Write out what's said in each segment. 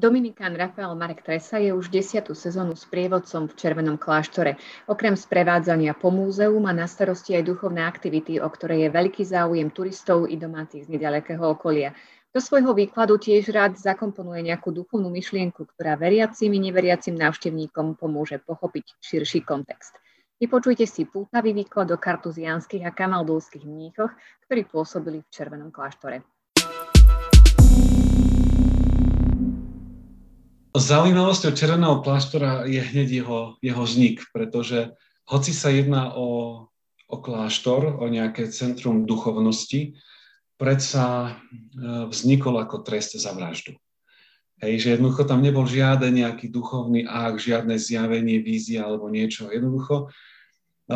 Dominikán Rafael Marek Tresa je už desiatú sezónu s prievodcom v Červenom kláštore. Okrem sprevádzania po múzeu má na starosti aj duchovné aktivity, o ktoré je veľký záujem turistov i domácich z nedalekého okolia. Do svojho výkladu tiež rád zakomponuje nejakú duchovnú myšlienku, ktorá veriacim i neveriacim návštevníkom pomôže pochopiť širší kontext. Vypočujte si pútavý výklad o kartuziánskych a kamaldulských mníchoch, ktorí pôsobili v Červenom kláštore. Zaujímavosťou Červeného kláštora je hneď jeho, jeho vznik, pretože hoci sa jedná o, o kláštor, o nejaké centrum duchovnosti, predsa e, vznikol ako trest za vraždu. Hej, že jednoducho tam nebol žiaden nejaký duchovný akt, žiadne zjavenie, vízia alebo niečo. Jednoducho, e,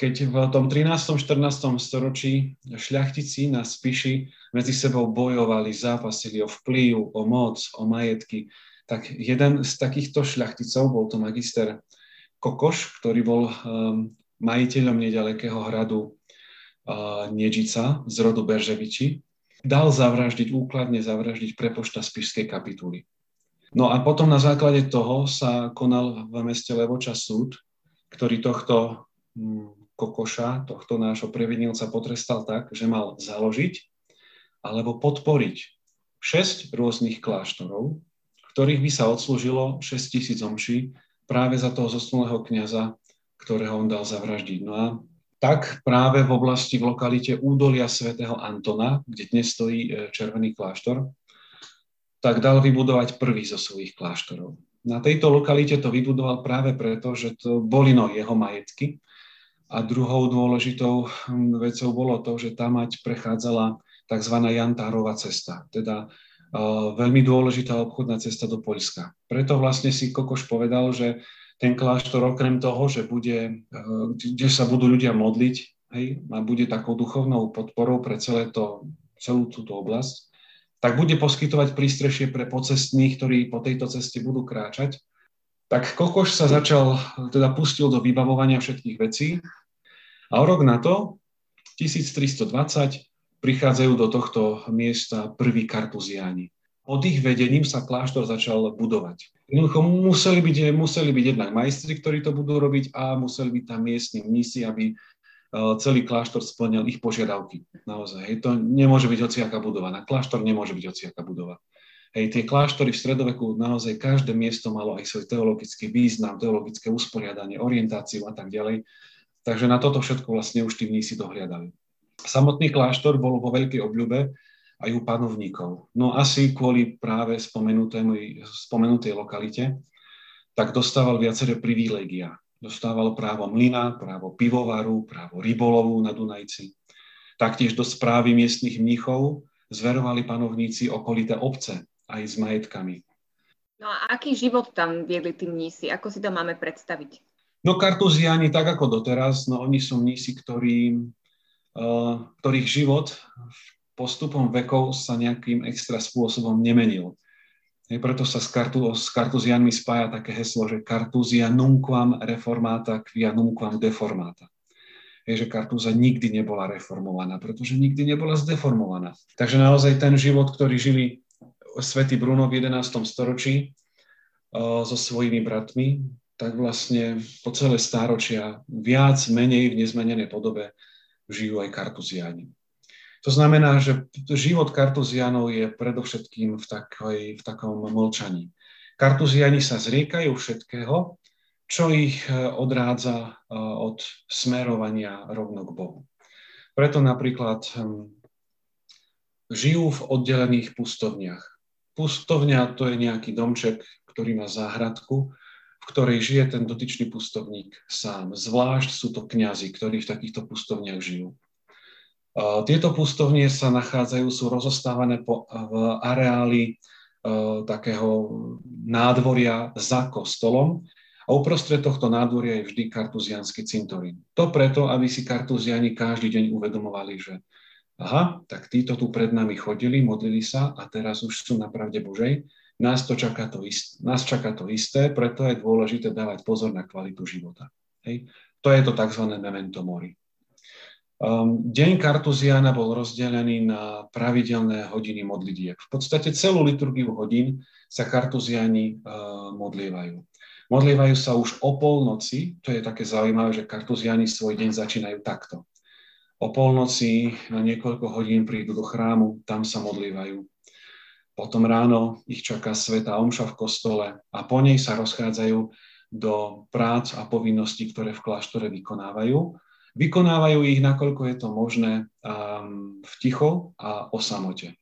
keď v tom 13. 14. storočí šľachtici na Spiši medzi sebou bojovali, zápasili o vplyv, o moc, o majetky, tak jeden z takýchto šľachticov, bol to magister Kokoš, ktorý bol um, majiteľom nedalekého hradu uh, Niežica z rodu Berževiči, dal zavraždiť, úkladne zavraždiť prepošta Spišskej kapituly. No a potom na základe toho sa konal v meste Levoča súd, ktorý tohto Kokoša, tohto nášho previnilca potrestal tak, že mal založiť alebo podporiť 6 rôznych kláštorov, ktorých by sa odslúžilo 6 tisíc omší práve za toho zosnulého kniaza, ktorého on dal zavraždiť. No a tak práve v oblasti, v lokalite údolia svätého Antona, kde dnes stojí e, Červený kláštor, tak dal vybudovať prvý zo svojich kláštorov. Na tejto lokalite to vybudoval práve preto, že to boli no jeho majetky, a druhou dôležitou hm, vecou bolo to, že tá mať prechádzala tzv. Jantárová cesta, teda uh, veľmi dôležitá obchodná cesta do Poľska. Preto vlastne si Kokoš povedal, že ten kláštor okrem toho, že bude, uh, kde sa budú ľudia modliť, hej, a bude takou duchovnou podporou pre celé to, celú túto oblasť, tak bude poskytovať prístrešie pre pocestných, ktorí po tejto ceste budú kráčať tak Kokoš sa začal, teda pustil do vybavovania všetkých vecí a rok na to, 1320, prichádzajú do tohto miesta prví kartuziáni. Pod ich vedením sa kláštor začal budovať. Jednoducho museli byť, museli byť jednak majstri, ktorí to budú robiť a museli byť tam miestni mnísi, aby e, celý kláštor splnil ich požiadavky. Naozaj. To nemôže byť hociaká budova. Na kláštor nemôže byť hociaká budova. Hej, tie kláštory v stredoveku, naozaj každé miesto malo aj svoj teologický význam, teologické usporiadanie, orientáciu a tak ďalej. Takže na toto všetko vlastne už tí mnísi dohliadali. Samotný kláštor bol vo veľkej obľube aj u panovníkov. No asi kvôli práve spomenutej lokalite, tak dostával viaceré privilégia. Dostával právo mlyna, právo pivovaru, právo rybolovu na Dunajci. Taktiež do správy miestnych mníchov zverovali panovníci okolité obce, aj s majetkami. No a aký život tam viedli tí mnísi? Ako si to máme predstaviť? No kartuziani, tak ako doteraz, no oni sú mnísi, ktorí, ktorých život postupom vekov sa nejakým extra spôsobom nemenil. Hej, preto sa s, kartu, s kartuzianmi spája také heslo, že kartuzia nunquam reformata quia nunquam deformata. Hej, že kartúza nikdy nebola reformovaná, pretože nikdy nebola zdeformovaná. Takže naozaj ten život, ktorý žili svätý Bruno v 11. storočí so svojimi bratmi, tak vlastne po celé stáročia viac, menej v nezmenenej podobe žijú aj kartuziani. To znamená, že život kartuzianov je predovšetkým v, takoj, v takom mlčaní. Kartuziani sa zriekajú všetkého, čo ich e, odrádza e, od smerovania rovno k Bohu. Preto napríklad hm, žijú v oddelených pustovniach. Pustovňa to je nejaký domček, ktorý má záhradku, v ktorej žije ten dotyčný pustovník sám. Zvlášť sú to kňazi, ktorí v takýchto pustovniach žijú. Tieto pustovnie sa nachádzajú, sú rozostávané po, v areáli e, takého nádvoria za kostolom a uprostred tohto nádvoria je vždy kartuzianský cintorín. To preto, aby si kartuziani každý deň uvedomovali, že aha, tak títo tu pred nami chodili, modlili sa a teraz už sú na pravde Božej. Nás, to čaká to isté, nás čaká to isté, preto je dôležité dávať pozor na kvalitu života. Hej. To je to tzv. memento mori. Um, deň Kartuziana bol rozdelený na pravidelné hodiny modlitiek. V podstate celú liturgiu hodín sa Kartuziani uh, modlievajú. Modlievajú sa už o polnoci, to je také zaujímavé, že Kartuziani svoj deň začínajú takto. O polnoci na niekoľko hodín prídu do chrámu, tam sa modlievajú. Potom ráno ich čaká sveta omša v kostole a po nej sa rozchádzajú do prác a povinností, ktoré v kláštore vykonávajú Vykonávajú ich, nakoľko je to možné, um, v ticho a o samote.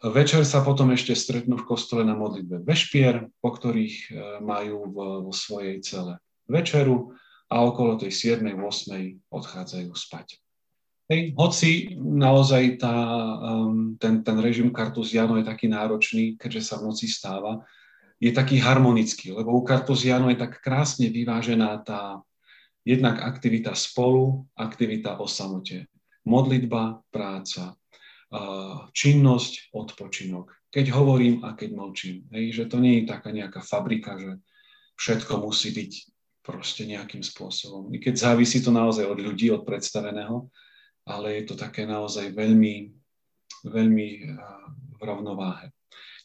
Večer sa potom ešte stretnú v kostole na modlitbe vešpier, po ktorých e, majú vo, vo svojej cele večeru a okolo tej 7. 8. odchádzajú spať. Hej, hoci naozaj tá, um, ten, ten režim Kartuziano je taký náročný, keďže sa v noci stáva, je taký harmonický, lebo u Kartuziano je tak krásne vyvážená tá, Jednak aktivita spolu, aktivita o samote. Modlitba, práca, činnosť, odpočinok. Keď hovorím a keď mlčím. Hej, že to nie je taká nejaká fabrika, že všetko musí byť proste nejakým spôsobom. I keď závisí to naozaj od ľudí, od predstaveného, ale je to také naozaj veľmi, veľmi v rovnováhe.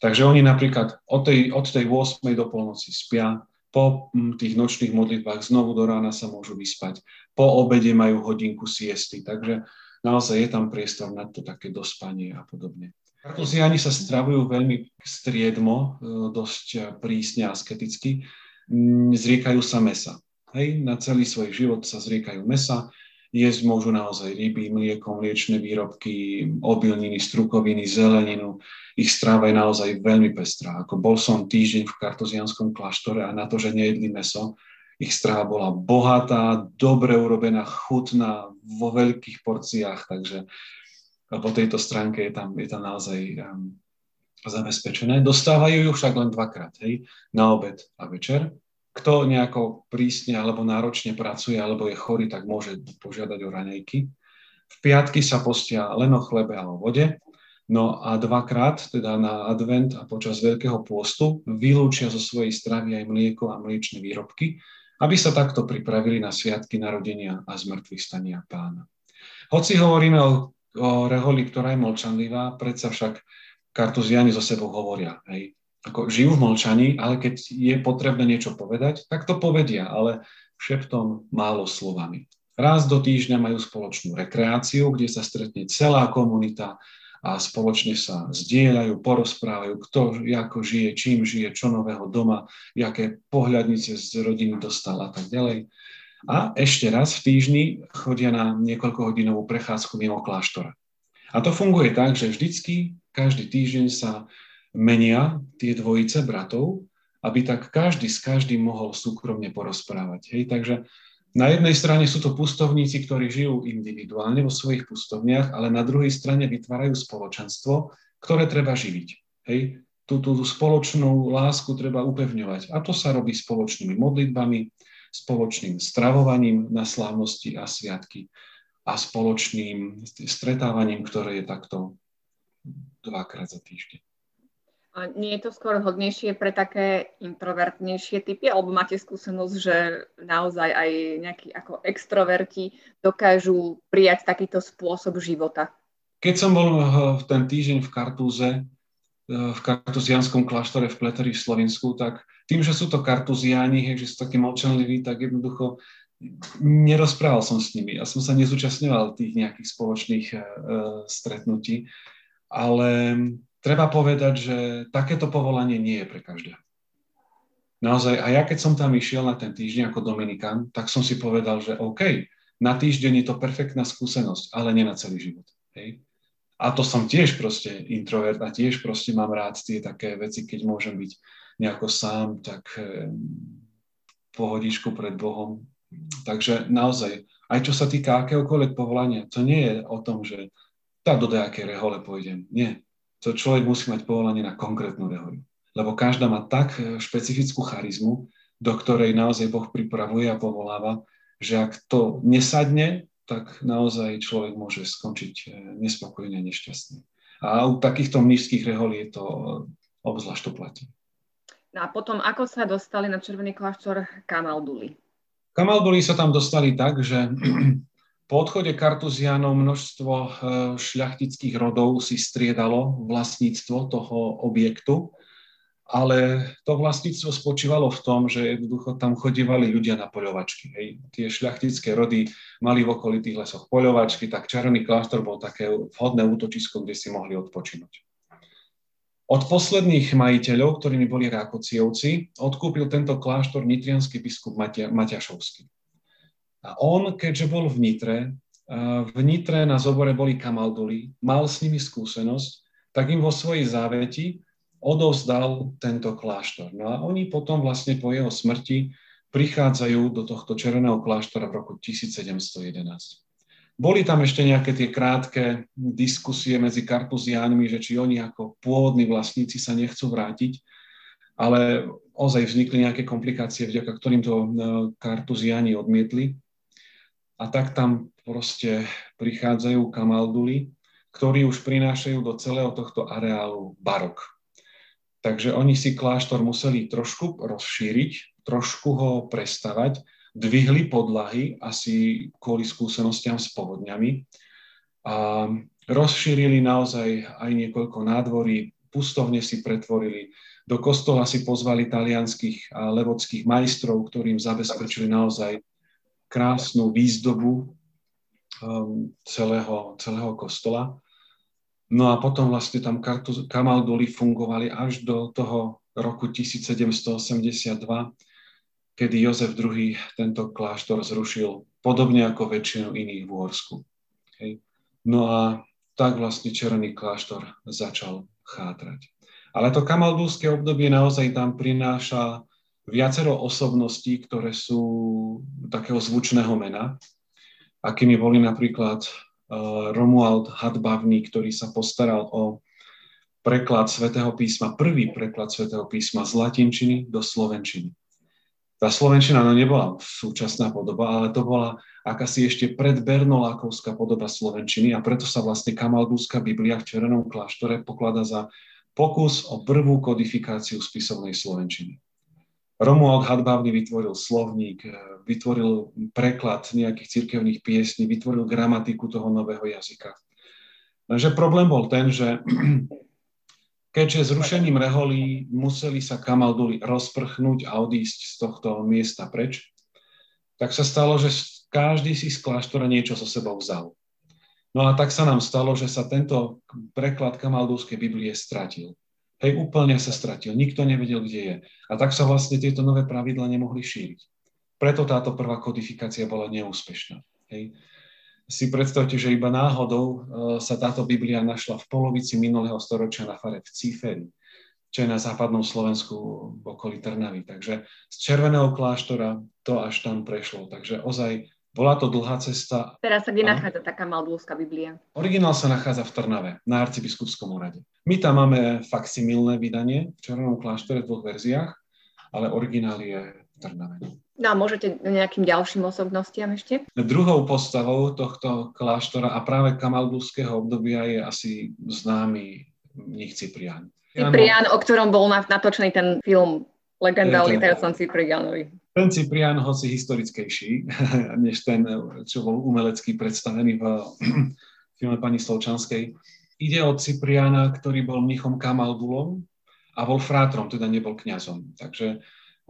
Takže oni napríklad od tej, od tej 8. do polnoci spia, po mm, tých nočných modlitbách znovu do rána sa môžu vyspať, po obede majú hodinku siesty, takže naozaj je tam priestor na to také dospanie a podobne. Kartuziani sa stravujú veľmi striedmo, e, dosť e, prísne asketicky, mm, zriekajú sa mesa. Hej, na celý svoj život sa zriekajú mesa, jesť môžu naozaj ryby, mlieko, mliečne výrobky, obilniny, strukoviny, zeleninu. Ich stráva je naozaj veľmi pestrá. Ako bol som týždeň v kartuzianskom kláštore a na to, že nejedli meso, ich stráva bola bohatá, dobre urobená, chutná, vo veľkých porciách, takže po tejto stránke je tam, je tam naozaj um, zabezpečené. Dostávajú ju však len dvakrát, hej, na obed a večer kto nejako prísne alebo náročne pracuje alebo je chorý, tak môže požiadať o raňajky. V piatky sa postia len o chlebe a o vode. No a dvakrát, teda na advent a počas Veľkého pôstu, vylúčia zo svojej stravy aj mlieko a mliečne výrobky, aby sa takto pripravili na sviatky narodenia a zmrtvých stania pána. Hoci hovoríme o, o reholi, ktorá je mlčanlivá, predsa však kartuziani zo sebou hovoria. Hej ako žijú v mlčaní, ale keď je potrebné niečo povedať, tak to povedia, ale šeptom málo slovami. Raz do týždňa majú spoločnú rekreáciu, kde sa stretne celá komunita a spoločne sa zdieľajú, porozprávajú, kto ako žije, čím žije, čo nového doma, aké pohľadnice z rodiny dostal a tak ďalej. A ešte raz v týždni chodia na niekoľkohodinovú prechádzku mimo kláštora. A to funguje tak, že vždycky, každý týždeň sa menia tie dvojice bratov, aby tak každý s každým mohol súkromne porozprávať. Hej? Takže na jednej strane sú to pustovníci, ktorí žijú individuálne vo svojich pustovniach, ale na druhej strane vytvárajú spoločenstvo, ktoré treba živiť. Hej? Tú, tú spoločnú lásku treba upevňovať. A to sa robí spoločnými modlitbami, spoločným stravovaním na slávnosti a sviatky a spoločným stretávaním, ktoré je takto dvakrát za týždeň. Nie je to skôr hodnejšie pre také introvertnejšie typy, alebo máte skúsenosť, že naozaj aj nejakí ako extroverti dokážu prijať takýto spôsob života? Keď som bol v ten týždeň v Kartúze, eh, v kartuzianskom kláštore v Pleteri v Slovensku, tak tým, že sú to kartuziáni, že sú takí molčanliví, tak jednoducho nerozprával som s nimi. Ja som sa nezúčastňoval tých nejakých spoločných uh, stretnutí, ale treba povedať, že takéto povolanie nie je pre každého. Naozaj, a ja keď som tam išiel na ten týždeň ako Dominikán, tak som si povedal, že OK, na týždeň je to perfektná skúsenosť, ale nie na celý život. Hej? A to som tiež proste introvert a tiež proste mám rád tie také veci, keď môžem byť nejako sám, tak eh, pohodičku pred Bohom. Takže naozaj, aj čo sa týka akéhokoľvek povolania, to nie je o tom, že tá do nejaké rehole pôjdem. Nie to človek musí mať povolanie na konkrétnu reholu. Lebo každá má tak e, špecifickú charizmu, do ktorej naozaj Boh pripravuje a povoláva, že ak to nesadne, tak naozaj človek môže skončiť e, nespokojne a nešťastný. A u takýchto mnížských reholí je to e, obzvlášť to platí. No a potom, ako sa dostali na Červený kláštor Kamalduli? Kamalduli sa tam dostali tak, že Po odchode Kartuzianov množstvo e, šľachtických rodov si striedalo vlastníctvo toho objektu, ale to vlastníctvo spočívalo v tom, že jednoducho tam chodívali ľudia na poľovačky. Hej. Tie šľachtické rody mali v okolitých lesoch poľovačky, tak Čarný kláštor bol také vhodné útočisko, kde si mohli odpočinúť. Od posledných majiteľov, ktorými boli Rákocievci, odkúpil tento kláštor nitrianský biskup Matia, Maťašovský. A on, keďže bol v Nitre, v Nitre na zobore boli kamalduli, mal s nimi skúsenosť, tak im vo svojej záveti odovzdal tento kláštor. No a oni potom vlastne po jeho smrti prichádzajú do tohto červeného kláštora v roku 1711. Boli tam ešte nejaké tie krátke diskusie medzi kartuziánmi, že či oni ako pôvodní vlastníci sa nechcú vrátiť, ale ozaj vznikli nejaké komplikácie, vďaka ktorým to e, kartuziáni odmietli. A tak tam proste prichádzajú kamalduli, ktorí už prinášajú do celého tohto areálu barok. Takže oni si kláštor museli trošku rozšíriť, trošku ho prestavať, dvihli podlahy asi kvôli skúsenostiam s povodňami a rozšírili naozaj aj niekoľko nádvorí, pustovne si pretvorili, do kostola si pozvali talianských a levodských majstrov, ktorým zabezpečili naozaj krásnu výzdobu um, celého, celého kostola. No a potom vlastne tam kamalduly fungovali až do toho roku 1782, kedy Jozef II tento kláštor zrušil, podobne ako väčšinu iných v Uhorsku. Hej. No a tak vlastne Černý kláštor začal chátrať. Ale to kamaldulské obdobie naozaj tam prináša viacero osobností, ktoré sú takého zvučného mena, akými boli napríklad uh, Romuald Hadbavný, ktorý sa postaral o preklad svätého písma, prvý preklad svätého písma z latinčiny do slovenčiny. Tá slovenčina no nebola súčasná podoba, ale to bola akási ešte predbernolákovská podoba slovenčiny a preto sa vlastne Kamaldúska Biblia v Červenom kláštore poklada za pokus o prvú kodifikáciu spisovnej slovenčiny. Romuald Hadbavný vytvoril slovník, e, vytvoril preklad nejakých cirkevných piesní, vytvoril gramatiku toho nového jazyka. Takže problém bol ten, že keďže zrušením reholí museli sa kamalduli rozprchnúť a odísť z tohto miesta preč, tak sa stalo, že každý si z kláštora niečo so sebou vzal. No a tak sa nám stalo, že sa tento preklad kamaldúskej Biblie stratil. Hej, úplne sa stratil, nikto nevedel, kde je. A tak sa vlastne tieto nové pravidla nemohli šíriť. Preto táto prvá kodifikácia bola neúspešná. Hej. Si predstavte, že iba náhodou uh, sa táto Biblia našla v polovici minulého storočia na fare v Cíferi, čo je na západnom Slovensku v okolí Trnavy. Takže z Červeného kláštora to až tam prešlo. Takže ozaj bola to dlhá cesta. Teraz sa kde a... nachádza taká maldúska Biblia? Originál sa nachádza v Trnave, na arcibiskupskom úrade. My tam máme faksimilné vydanie v Červenom kláštore v dvoch verziách, ale originál je v Trnave. No a môžete nejakým ďalším osobnostiam ešte? Druhou postavou tohto kláštora a práve kamaldúského obdobia je asi známy mních Ciprián. Ciprián, o ktorom bol natočený ten film Legenda o Literacom Ciprianovi. Ten Ciprian, hoci historickejší, než ten, čo bol umelecký predstavený v filme pani Slovčanskej, ide o Cipriana, ktorý bol mnichom Kamaldulom a bol frátrom, teda nebol kňazom. Takže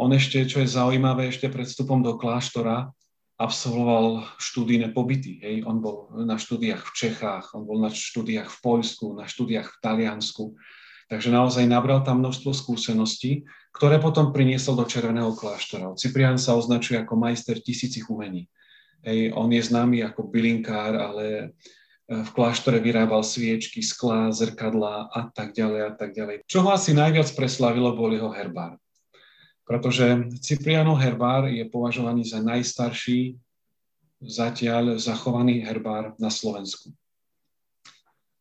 on ešte, čo je zaujímavé, ešte pred vstupom do kláštora absolvoval štúdijné pobyty. Hej. On bol na štúdiách v Čechách, on bol na štúdiách v Poľsku, na štúdiách v Taliansku. Takže naozaj nabral tam množstvo skúseností, ktoré potom priniesol do Červeného kláštora. Ciprian sa označuje ako majster tisícich umení. Hej, on je známy ako bylinkár, ale e, v kláštore vyrábal sviečky, sklá, zrkadlá a tak ďalej a tak ďalej. Čo ho asi najviac preslavilo, bol jeho herbár. Pretože Ciprianov herbár je považovaný za najstarší zatiaľ zachovaný herbár na Slovensku.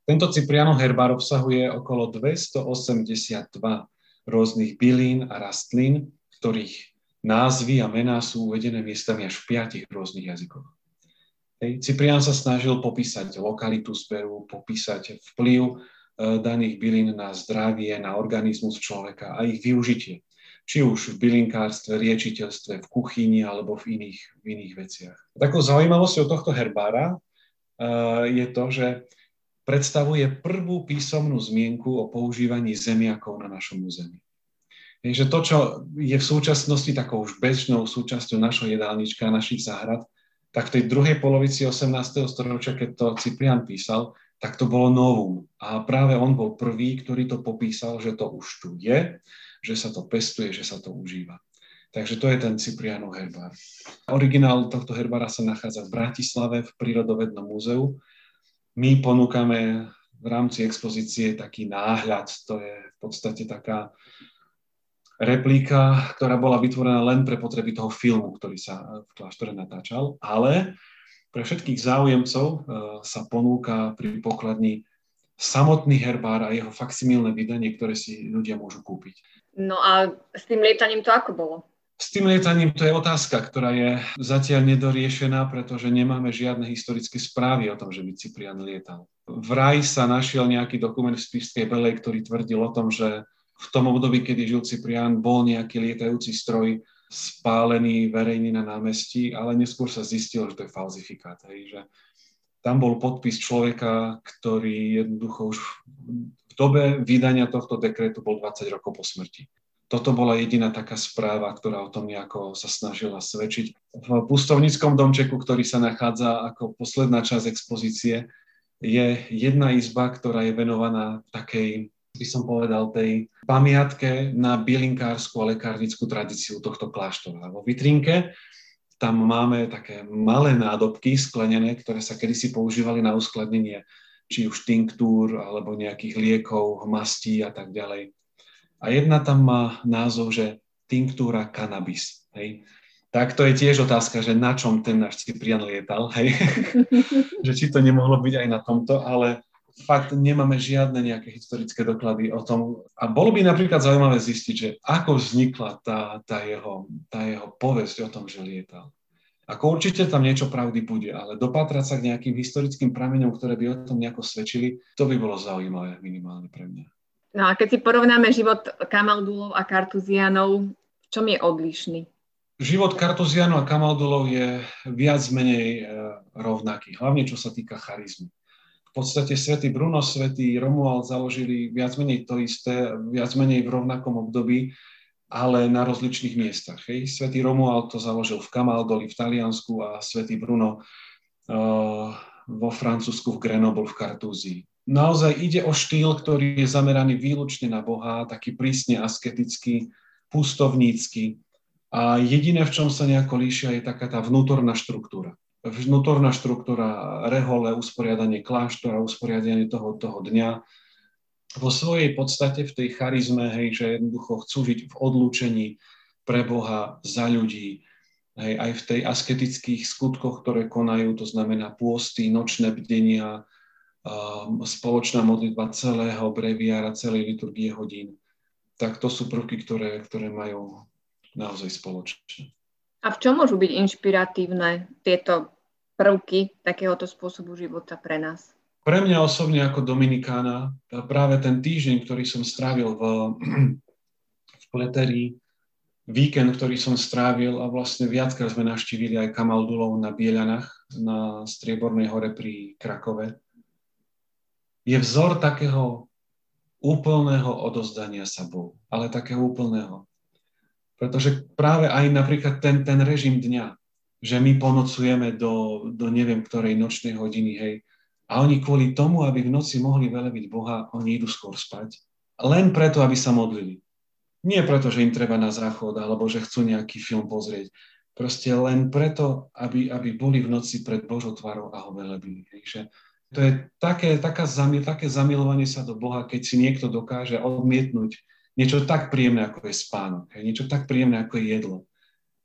Tento Ciprianov herbár obsahuje okolo 282 rôznych bylín a rastlín, ktorých názvy a mená sú uvedené miestami až v piatich rôznych jazykoch. Hej. Ciprian sa snažil popísať lokalitu zberu, popísať vplyv e, daných bylín na zdravie, na organizmus človeka a ich využitie. či už v bylinkárstve, riečiteľstve, v kuchyni alebo v iných, v iných veciach. Takou zaujímavosťou tohto herbára uh, je to, že predstavuje prvú písomnú zmienku o používaní zemiakov na našom území. Je, že to, čo je v súčasnosti takou už bežnou súčasťou našho jedálnička, našich záhrad, tak v tej druhej polovici 18. storočia, keď to Cyprian písal, tak to bolo novum. A práve on bol prvý, ktorý to popísal, že to už tu je že sa to pestuje, že sa to užíva. Takže to je ten Ciprianov herbár. Originál tohto herbára sa nachádza v Bratislave v Prírodovednom múzeu. My ponúkame v rámci expozície taký náhľad, to je v podstate taká replika, ktorá bola vytvorená len pre potreby toho filmu, ktorý sa v kláštore natáčal, ale pre všetkých záujemcov eh, sa ponúka pri pokladni samotný herbár a jeho faksimilné vydanie, ktoré si ľudia môžu kúpiť. No a s tým lietaním to ako bolo? S tým lietaním to je otázka, ktorá je zatiaľ nedoriešená, pretože nemáme žiadne historické správy o tom, že by Cyprian lietal. Vraj sa našiel nejaký dokument v Spišskej Belej, ktorý tvrdil o tom, že v tom období, kedy žil Cyprian, bol nejaký lietajúci stroj spálený verejný na námestí, ale neskôr sa zistilo, že to je falzifikát. Hej, že tam bol podpis človeka, ktorý jednoducho už v dobe vydania tohto dekretu bol 20 rokov po smrti. Toto bola jediná taká správa, ktorá o tom nejako sa snažila svedčiť. V pustovníckom domčeku, ktorý sa nachádza ako posledná časť expozície, je jedna izba, ktorá je venovaná takej, by som povedal, tej pamiatke na bylinkárskú a lekárnickú tradíciu tohto kláštora. Vo vitrinke tam máme také malé nádobky sklenené, ktoré sa kedysi používali na uskladnenie či už tinktúr alebo nejakých liekov, mastí a tak ďalej. A jedna tam má názov, že tinktúra cannabis. Hej. Tak to je tiež otázka, že na čom ten náš Cyprian lietal, hej. že či to nemohlo byť aj na tomto, ale fakt nemáme žiadne nejaké historické doklady o tom. A bolo by napríklad zaujímavé zistiť, že ako vznikla tá, tá, jeho, tá jeho povesť o tom, že lietal. Ako určite tam niečo pravdy bude, ale dopatrať sa k nejakým historickým prameňom, ktoré by o tom nejako svedčili, to by bolo zaujímavé minimálne pre mňa. No a keď si porovnáme život Kamaldulov a Kartuzianov, v čom je odlišný? Život Kartuzianov a Kamaldulov je viac menej e, rovnaký, hlavne čo sa týka charizmy v podstate svätý Bruno, svätý Romuald založili viac menej to isté, viac menej v rovnakom období, ale na rozličných miestach. Hej. Svetý Romuald to založil v Camaldoli v Taliansku a svätý Bruno uh, vo Francúzsku v Grenoble v Kartúzii. Naozaj ide o štýl, ktorý je zameraný výlučne na Boha, taký prísne asketický, pustovnícky. A jediné, v čom sa nejako líšia, je taká tá vnútorná štruktúra vnútorná štruktúra, rehole, usporiadanie kláštora, usporiadanie toho, toho dňa. Vo svojej podstate v tej charizme, hej, že jednoducho chcú žiť v odlúčení pre Boha, za ľudí, hej, aj v tej asketických skutkoch, ktoré konajú, to znamená pôsty, nočné bdenia, spoločná modlitba celého breviára, celej liturgie hodín, tak to sú prvky, ktoré, ktoré majú naozaj spoločné. A v čom môžu byť inšpiratívne tieto prvky takéhoto spôsobu života pre nás? Pre mňa osobne ako Dominikána práve ten týždeň, ktorý som strávil v, v Pleterii, víkend, ktorý som strávil a vlastne viackrát sme navštívili aj Kamaldulov na Bieľanách, na Striebornej hore pri Krakove, je vzor takého úplného odozdania sa Bohu, ale takého úplného. Pretože práve aj napríklad ten, ten režim dňa, že my ponocujeme do, do neviem ktorej nočnej hodiny, hej, a oni kvôli tomu, aby v noci mohli velebiť Boha, oni idú skôr spať. Len preto, aby sa modlili. Nie preto, že im treba na záchod, alebo že chcú nejaký film pozrieť. Proste len preto, aby, aby boli v noci pred Božou tvárou a ho velebili. Hej. Že to je také, taká zamil, také zamilovanie sa do Boha, keď si niekto dokáže odmietnúť niečo tak príjemné, ako je spánok, hej, niečo tak príjemné, ako je jedlo.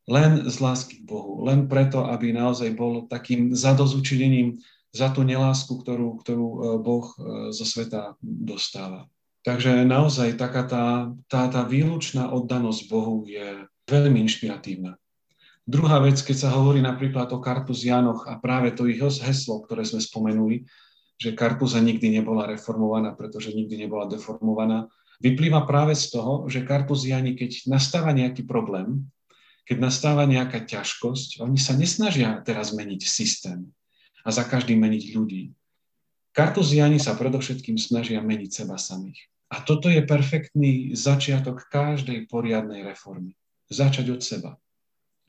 Len z lásky k Bohu, len preto, aby naozaj bol takým zadozučinením za tú nelásku, ktorú, ktorú e, Boh e, zo sveta dostáva. Takže naozaj taká tá, tá, tá výlučná oddanosť Bohu je veľmi inšpiratívna. Druhá vec, keď sa hovorí napríklad o Kartuzianoch a práve to ich heslo, ktoré sme spomenuli, že Kartuza nikdy nebola reformovaná, pretože nikdy nebola deformovaná, vyplýva práve z toho, že kartuziani, keď nastáva nejaký problém, keď nastáva nejaká ťažkosť, oni sa nesnažia teraz meniť systém a za každým meniť ľudí. Kartuziani sa predovšetkým snažia meniť seba samých. A toto je perfektný začiatok každej poriadnej reformy. Začať od seba.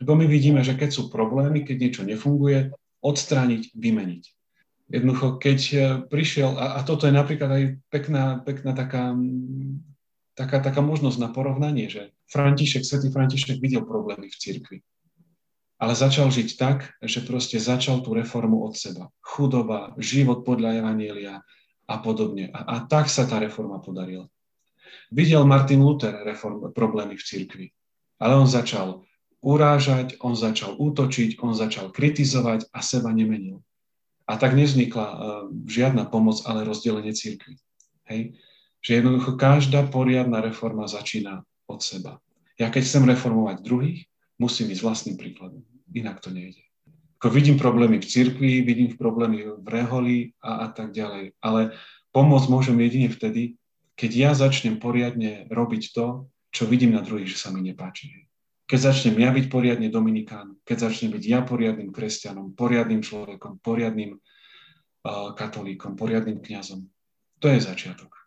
Lebo my vidíme, že keď sú problémy, keď niečo nefunguje, odstrániť, vymeniť. Jednoducho, keď e, prišiel, a, a toto je napríklad aj pekná, pekná taká, taká, taká možnosť na porovnanie, že František, svätý František videl problémy v cirkvi. Ale začal žiť tak, že proste začal tú reformu od seba. Chudoba, život podľa Evanielia, a podobne. A, a tak sa tá reforma podarila. Videl Martin Luther reform, problémy v cirkvi, ale on začal urážať, on začal útočiť, on začal kritizovať a seba nemenil. A tak nevznikla uh, žiadna pomoc, ale rozdelenie cirkvi. Hej? Že jednoducho každá poriadna reforma začína od seba. Ja keď chcem reformovať druhých, musím ísť vlastným príkladom. Inak to nejde. Ako vidím problémy v cirkvi, vidím problémy v reholi a, a tak ďalej. Ale pomôcť môžem jedine vtedy, keď ja začnem poriadne robiť to, čo vidím na druhých, že sa mi nepáči. Keď začnem ja byť poriadne Dominikán, keď začnem byť ja poriadnym kresťanom, poriadnym človekom, poriadnym uh, katolíkom, poriadnym kňazom. To je začiatok.